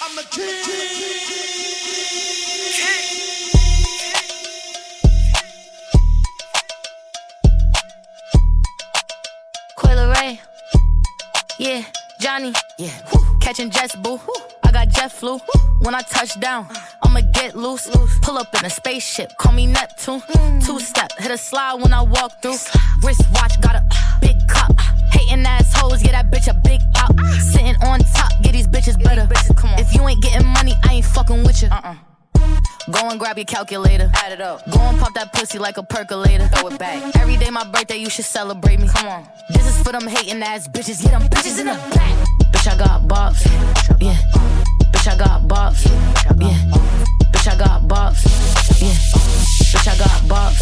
I'm the king. Coi Leray. Yeah, Johnny. Yeah. Catching jets, boo. I got jet flu. When I touch down, I'ma get loose. Pull up in a spaceship, call me Neptune. Two step, hit a slide when I walk through. Wrist watch, got a big cup. Hating assholes, get that bitch a Go and grab your calculator. Add it up. Go and pop that pussy like a percolator. Throw it back. Every day my birthday, you should celebrate me. Come on. This is for them hating ass bitches. Get them bitches in the back. Bitch, I got box. Yeah. Bitch, I got box. Yeah. Bitch, I got box. Yeah. Bitch, I got box.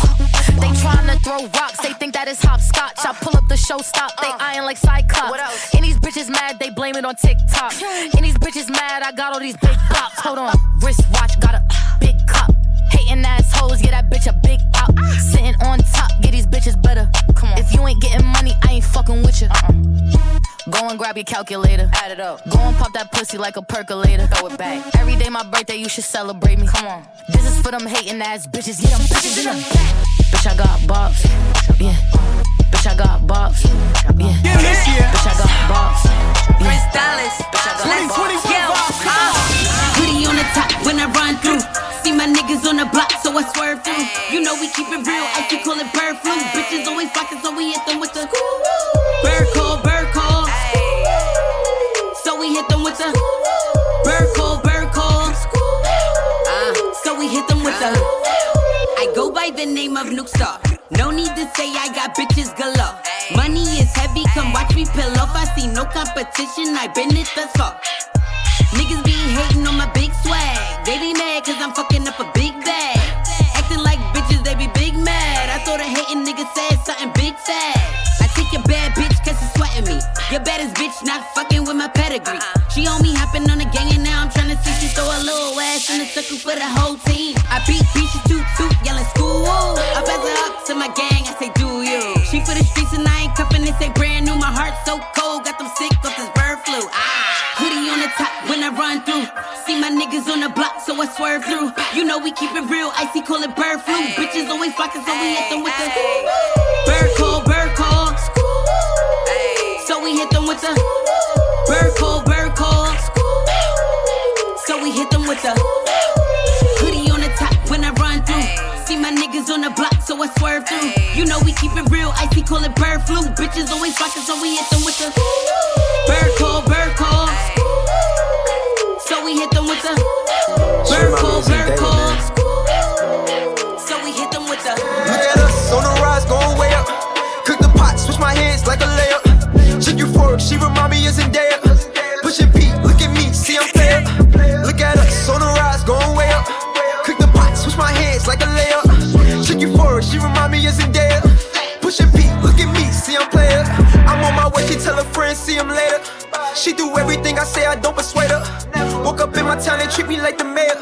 They tryna throw rocks. They think that is hopscotch. I pull up the show stop. They uh. eyeing like Cyclops. And these bitches mad. They blame it on TikTok. And these bitches mad. I got all these big bops. Hold on. Wrist watch. Got a big cup. Hating assholes, get that bitch a big out. Sitting on top, get these bitches better. Come on. If you ain't getting money, I ain't fucking with you. Uh-uh. Go and grab your calculator. Add it up. Go and pop that pussy like a percolator. Throw it back. Every day my birthday, you should celebrate me. Come on. This is for them hating ass bitches. Get them bitches in the back. Bitch, I got box. Yeah. Bitch, I got box. Yeah. Bitch, I got off. I see no competition, I been it thus far. Niggas be hating on my big swag. They be mad cause I'm fucking up a big bag. Acting like bitches, they be big mad. I thought a hating nigga said something big fat. I take your bad bitch cause she's sweating me. Your baddest bitch not fucking with my pedigree. She on me hopping on the gang and now I'm trying to see she throw a little ass in the circle for the whole team. I beat bitches toot toot yelling school. I pass it up to my gang, I say do you. She for the streets and I ain't cuffing this ain't brand so cold, got them sick off this bird flu. Ah. Hoodie on the top when I run through. See my niggas on the block, so I swerve through. You know we keep it real, icy call it bird flu. Bitches always flocking, so we hit them with the bird call, bird call. So we hit them with the bird call, bird call. So we hit them with the hoodie on the top when I run through. See my niggas on the block, so I swerve through. You know we keep it real, icy call it bird flu. Bitches always flocking, so we hit them with the bird call, bird call. So we hit them with the bird call, bird call. So we hit them with the. Look at us on the rise, going way up. Cook the pot, switch my hands like a layup. Chick euphoric, she remind me of Zendaya. Pushing P, euphoric, she remind me of Zendaya. Pushing P, look at me, see I'm player. I'm on my way, she tell her friends, see him later. She do everything I say, I don't persuade her. Woke up in my town, they treat me like the mayor.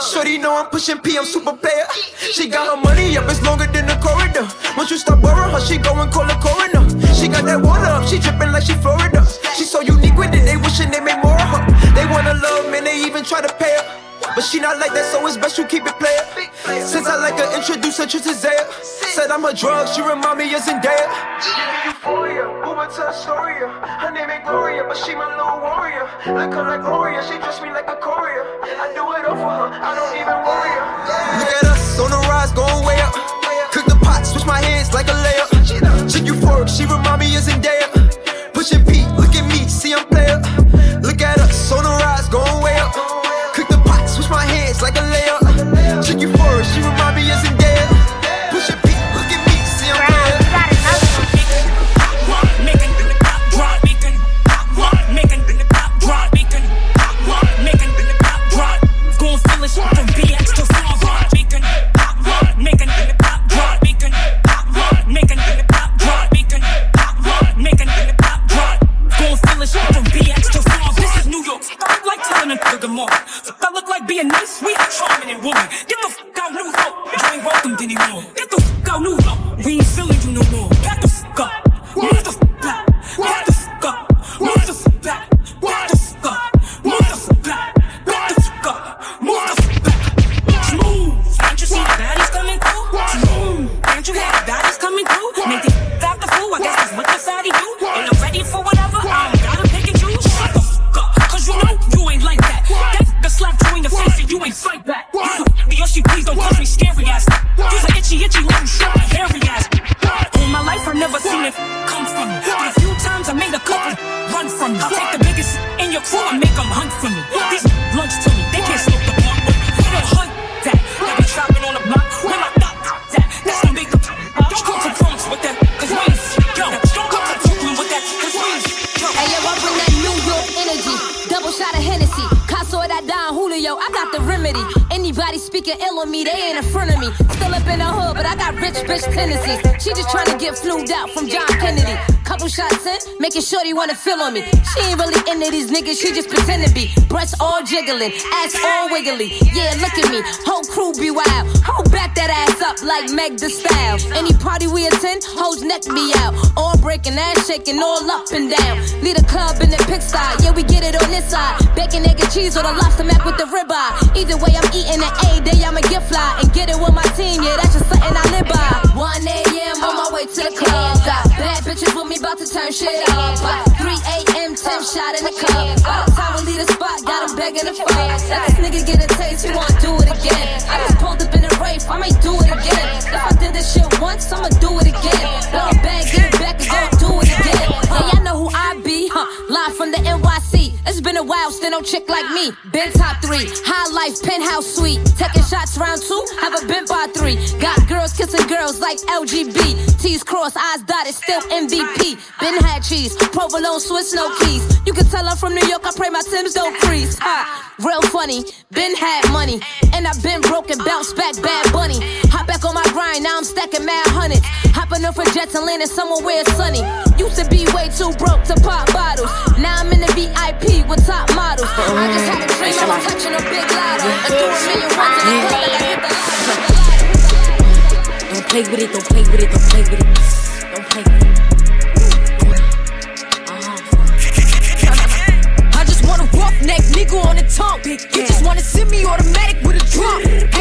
Shorty know I'm pushing P, I'm super player. She got her money up, it's longer than the corridor. Once you stop borrowing her, she go and call the coroner. She got that water up, she dripping like she Florida. She so unique with it, they wishing they made more of her. They wanna love, man, they even try to pay her. But she not like that, so it's best you keep it player. Since I like her, introduce her to Zaya. Said I'm a drug, she remind me of Zendaya. Euphoria, Uber to Astoria. Her name ain't Gloria, but she my little warrior. Look her like Gloria, she dress me like a courier. I do it all for her, I don't even worry her. Look at us on the rise, going way up. Cook the pot, switch my hands like a layup. Chick euphoric, she remind me of Zendaya. Pushing P, look at me, see I'm player. Me. Take the biggest in your crew and make them hunt for me. These lunch to me, they can't smoke the blunt with me. We don't hunt that. They be trapping on the block. Where my thought that? That's gonna make them. Don't come to Bronx with that, cause we ain't. Yo, don't come to Brooklyn with that, cause we ain't. Yo. Hey, yo, I bring that New York energy. Double shot of Hennessy. Caso that Don Julio. I got the remedy. Anybody speaking ill on me, they ain't in front of me. Still up in the hood, but I got rich bitch tendencies. She just trying to get flued out from John Kennedy. Couple shots in, making sure they wanna feel on me. She ain't really into these niggas, she just pretend to be. Breasts all jiggling, ass all wiggly. Yeah, look at me, whole crew be wild. Hold back that ass up like Meg the Style. Any party we attend, hoes neck me out. All breaking, ass shaking, all up and down. Lead a club in the pigsty, yeah, we get it on this side. Bacon, egg, and cheese or the lobster mac with the ribeye. Either way, I'm eating an A day, I'ma get fly and get it with my team. Yeah, that's just something I live by. 1 a.m. on my way to the club. Got bad bitches with me, about to turn shit up. 3 a.m. 10 shot in the cup. By the time we leave the spot, got him begging to fuck. Let this nigga get a taste, he wanna do it again. I just pulled up in the race, I may do it again. If I did this shit once, I'ma do it again. A bag, been a while, still no chick like me. Been top three, high life, penthouse suite. Taking shots round two, haven't been by three. Got girls kissing girls like LGB. T's crossed, eyes dotted, still MVP. Been had cheese, provolone, Swiss, no keys. You can tell I'm from New York, I pray my Sims don't freeze. Ha, real funny, been had money. And I've been broken, bounced back, bad bunny. Hop back on my grind, now I'm stacking mad hundreds. Hopping up for jets and landing somewhere where it's sunny. Used to be way too broke to pop bottles. Now I'm in the VIP with top models. I just had a dream, I was touching a big lotto. And threw a million ones in the club like. Don't play with it, don't play with it, don't play with it. Don't play with it. Uh-huh. I just want a roughneck nigga on the tongue. You just wanna send me automatic with a drum.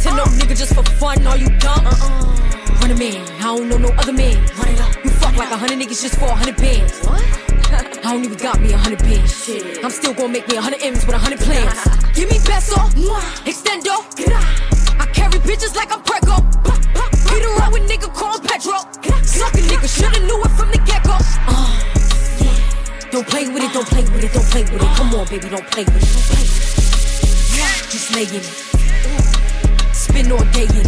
To no nigga just for fun. Are you dumb? Run a man, I don't know no other man. Run it up. You fuck like a hundred niggas just for a hundred bands. What? I don't even got me a hundred bands. Shit. I'm still gonna make me a hundred M's with a hundred plans. Give me peso, extendo. I carry bitches like I'm Prego. Beat around with nigga called Pedro. Suck a nigga, shoulda knew it from the get go. Uh, yeah. Don't play with it, don't play with it, don't play with it. Come on, baby, don't play with it. Don't play with it. Just lay in it. Day in.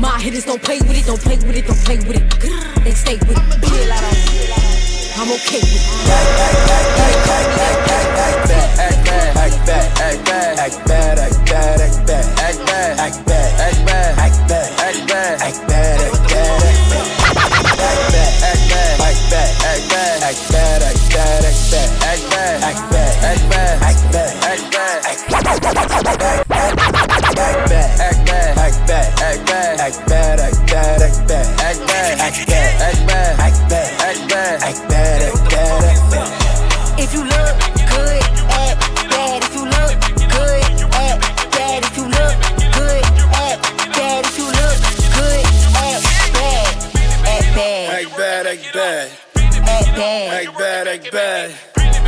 My hitters don't play with it, don't play with it, don't play with it. They stay with it. I'm okay with it. Act bad, act bad, act bad, act bad, act bad, act bad, act bad, act bad, act bad, act bad, act bad, act bad, Act bad, act bad, Act bad. act bad, act bad,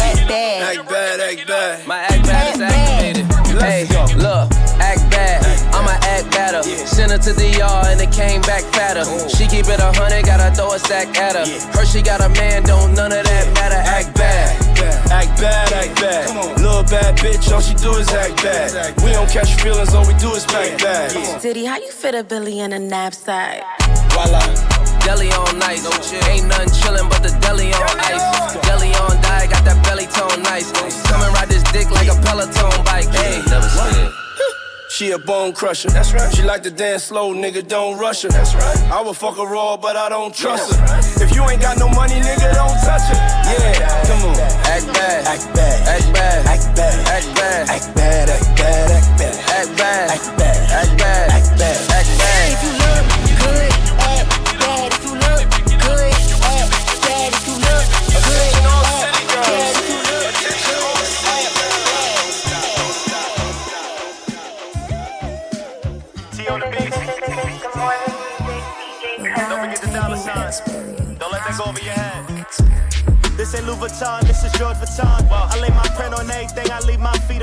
Act bad. act bad, act bad. My act bad is activated. Hey, look, act bad. I'ma act better. Send her to the yard and it came back fatter. She keep it a hundred, gotta throw a stack at her. Her she got a man, don't none of that matter. Act bad. Act bad, act bad. Little bad bitch, all she do is act bad. We don't catch feelings, all we do is back bad. Diddy, how you fit a Billy in a knapsack? Voila. Deli on nice. Ain't nothing chillin' but the deli on ice. Deli on die, got that belly tone nice. Come and ride this dick like a Peloton bike. Hey, never slid. She a bone crusher. That's right. She like to dance slow, nigga, don't rush her. That's right. I would fuck her raw, but I don't trust her. If you ain't got no money, nigga, don't touch her. Yeah, come on. Act bad. Act bad. Act bad. Act bad. Act bad. Act bad, act bad, act bad. Act bad. Act bad. Act bad. Act bad.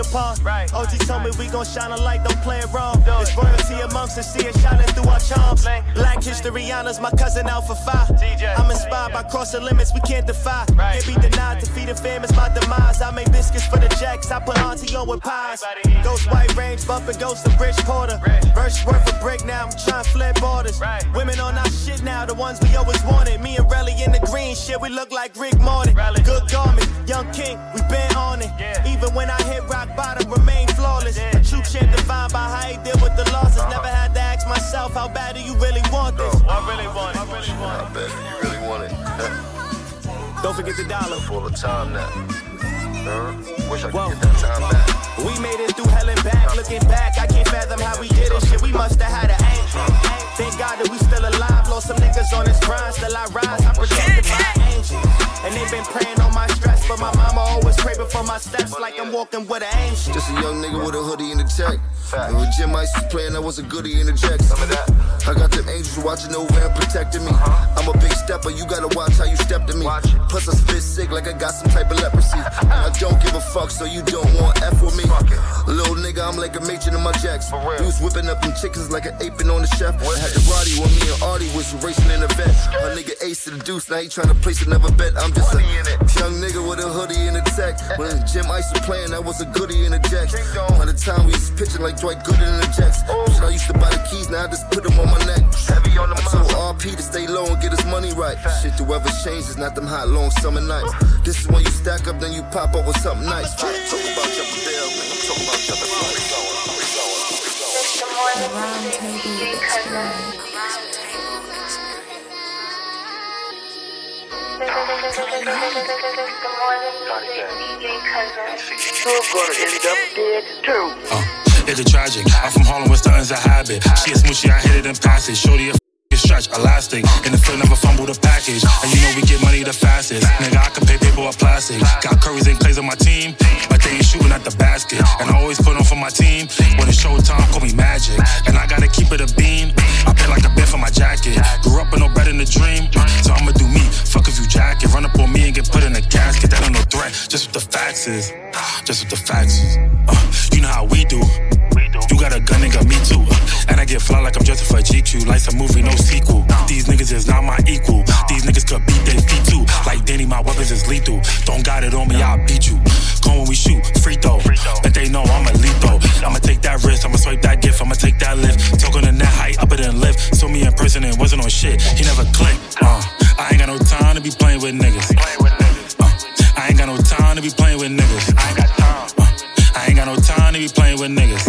Leave my feet upon. Right. OG told me we gon' shine a light, don't play it wrong. It's royalty amongst us, see it shining through our charms. Black history honors my cousin Alpha Phi. I'm inspired by cross the limits we can't defy. Can't be denied. Defeat the fam is my demise. I make biscuits for the jacks. I put auntie on with pies. Ghost white range, bumping ghost of Rich Porter. Verse worth a break now. I'm trying to flip borders. Women on our shit now, the ones we always wanted. Me and Relly in the green shit, we look like Rick Morty. Good garment, young king, we been on. Even when I hit rock bottom, remain flawless. A true champ defined by how he deal with the losses. Never had to ask myself, how bad do you really want this? I really want it. I really want it. I bet you really want it. Don't forget the dollar. Full of time now. Huh? Wish I could get that time back. We made it through hell and back. Looking back, I can't fathom how we did it. Shit, we must have had an angel. Thank God that we still alive. Lost some niggas on this grind. Still I rise. I'm protected by an angel. And they've been praying on my stress. But my mama always pray before my steps like I'm walking with an angel. Just a young nigga with a hoodie and a tech. And when Jim Ice was playing, I was a goodie in the jacks. Some of that. I got them angels watching over and protecting me. Uh-huh. I'm a big stepper, you gotta watch how you step to me. Plus I spit sick like I got some type of leprosy. I don't give a fuck, so you don't want F with me. Little nigga, I'm like a matron in my jacks. We was whipping up them chickens like an aping on the chef. I had the Roddy when me and Artie was racing in the vet. A nigga ace to the deuce, now he trying to place another bet. I'm just a young nigga with a hoodie and a tech. When Jim Ice was playing, I was a goodie in the jacks. By the time we was pitching like Dwight Gooden in the jacks. Shit, I used to buy the keys, now I just put them on my neck. Heavy on the I told RP to stay low and get his money right. Shit, the weather changes, not them hot long summer nights. This is when you stack up, then you pop up with something nice. Talk about jumping down, man. I'm talking about jumping down. Uh, it's a tragic. I'm from Harlem, where stunting's a habit. She a smoochy, I hit it in passage. Shorty a f- stretch, elastic. In the field, never fumble the package. And you know we get money the fastest. Nigga, I can pay paper or plastic. Got Curry's and Clays on my team, but they ain't shooting at the basket. And I always put on for my team. When it's showtime, call me magic. And I gotta keep it a beam. I pay like a bit for my jacket. Grew up with no bread in the dream, so I'ma do me. Fuck if you jacket, run up on me and get put in a casket. That ain't no threat, just what the facts is. Just what the facts is. Uh, you know how we do. You got a gun, nigga, me too. And I get fly like I'm for GQ. Life's a movie, no sequel. These niggas is not my equal. These niggas could beat their feet too. Like Danny, my weapons is lethal. Don't got it on me, I'll beat you. Come when we shoot, free throw. But they know I'm a lethal. I'ma take that risk, I'ma swipe that gift, I'ma take that lift. Talking in that height, up and lift. Saw me in person and wasn't on shit. He never clicked. Uh, I ain't got no time to be playing with niggas. Uh, I ain't got no time to be playing with niggas. I ain't got time. Uh, I ain't got no time to be playing with niggas.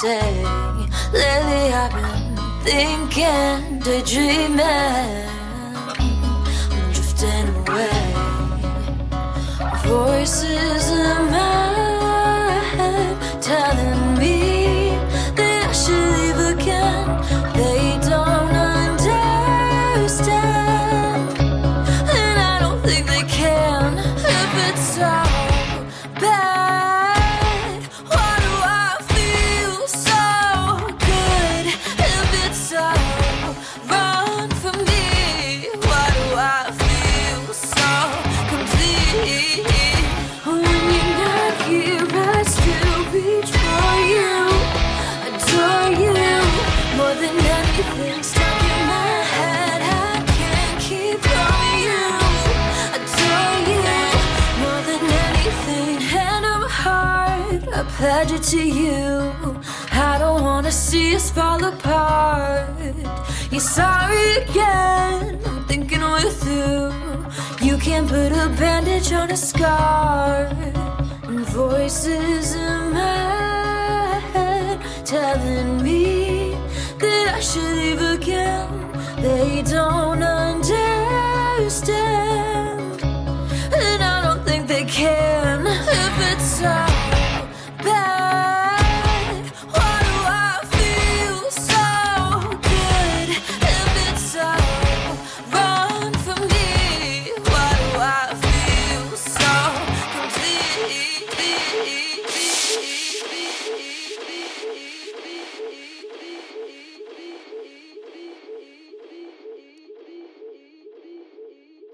Say. Lately I've been thinking, daydreaming, pledge it to you. I don't wanna see us fall apart. You're sorry again, I'm thinking with you. You can't put a bandage on a scar. And voices in my head telling me that I should leave again. They don't